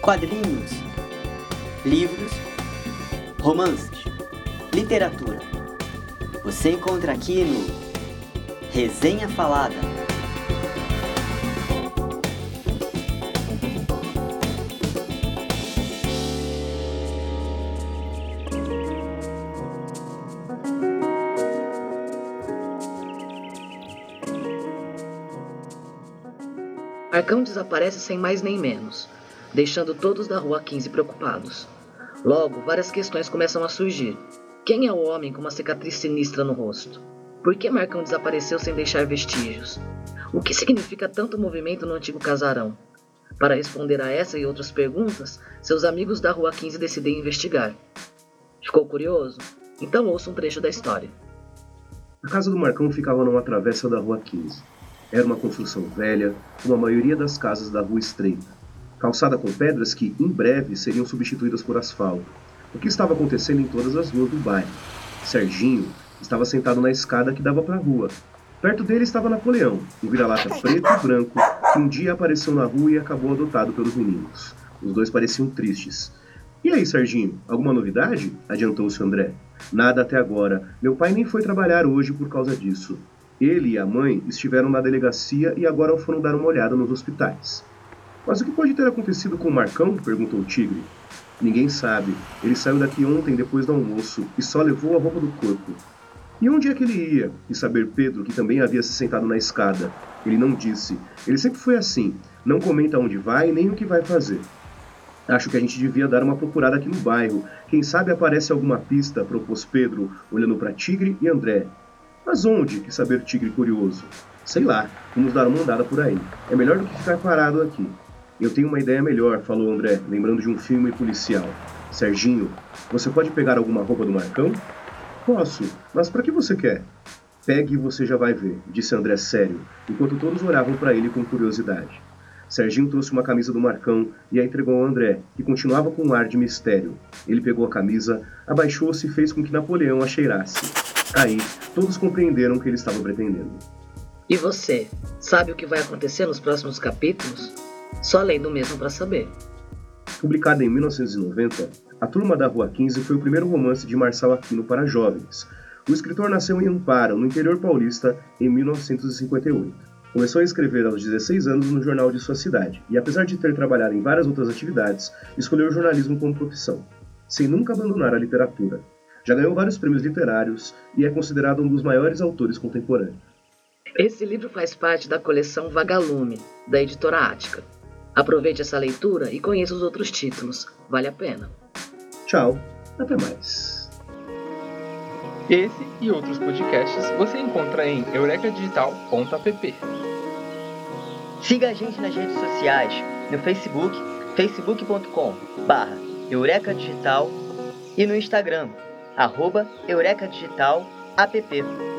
quadrinhos, livros, romances, literatura. Você encontra aqui no Resenha Falada. Arcão desaparece sem mais nem menos, deixando todos da Rua 15 preocupados. Logo, várias questões começam a surgir. Quem é o homem com uma cicatriz sinistra no rosto? Por que Marcão desapareceu sem deixar vestígios? O que significa tanto movimento no antigo casarão? Para responder a essa e outras perguntas, seus amigos da Rua 15 decidem investigar. Ficou curioso? Então ouça um trecho da história. A casa do Marcão ficava numa travessa da Rua 15. Era uma construção velha, como a maioria das casas da Rua Estreita, calçada com pedras que, em breve, seriam substituídas por asfalto, o que estava acontecendo em todas as ruas do bairro. Serginho estava sentado na escada que dava para a rua. Perto dele estava Napoleão, um vira-lata preto e branco que um dia apareceu na rua e acabou adotado pelos meninos. Os dois pareciam tristes. E aí, Serginho, alguma novidade? Adiantou-se André. Nada até agora. Meu pai nem foi trabalhar hoje por causa disso. Ele e a mãe estiveram na delegacia e agora foram dar uma olhada nos hospitais. Mas o que pode ter acontecido com o Marcão? perguntou o Tigre. Ninguém sabe. Ele saiu daqui ontem depois do almoço e só levou a roupa do corpo. E onde é que ele ia? E saber Pedro, que também havia se sentado na escada. Ele não disse. Ele sempre foi assim. Não comenta onde vai nem o que vai fazer. Acho que a gente devia dar uma procurada aqui no bairro. Quem sabe aparece alguma pista, propôs Pedro, olhando para Tigre e André. Mas onde? Que saber Tigre curioso. Sei lá, vamos dar uma andada por aí. É melhor do que ficar parado aqui. Eu tenho uma ideia melhor, falou André, lembrando de um filme policial. Serginho, você pode pegar alguma roupa do Marcão? Posso, mas para que você quer? Pegue e você já vai ver, disse André sério, enquanto todos olhavam para ele com curiosidade. Serginho trouxe uma camisa do Marcão e a entregou ao André, que continuava com um ar de mistério. Ele pegou a camisa, abaixou-se e fez com que Napoleão a cheirasse. Aí, todos compreenderam o que ele estava pretendendo. E você, sabe o que vai acontecer nos próximos capítulos? Só lendo mesmo para saber. Publicada em 1990, A Turma da Rua 15 foi o primeiro romance de Marçal Aquino para jovens. O escritor nasceu em Amparo, no interior paulista, em 1958. Começou a escrever aos 16 anos no jornal de sua cidade, e apesar de ter trabalhado em várias outras atividades, escolheu o jornalismo como profissão, sem nunca abandonar a literatura. Já ganhou vários prêmios literários e é considerado um dos maiores autores contemporâneos. Esse livro faz parte da coleção Vagalume, da editora Ática. Aproveite essa leitura e conheça os outros títulos, vale a pena. Tchau, até mais. Esse e outros podcasts você encontra em eurecadigital.app. Siga a gente nas redes sociais, no Facebook, facebook.com barra Eureka Digital e no Instagram, arroba Eureka Digital app.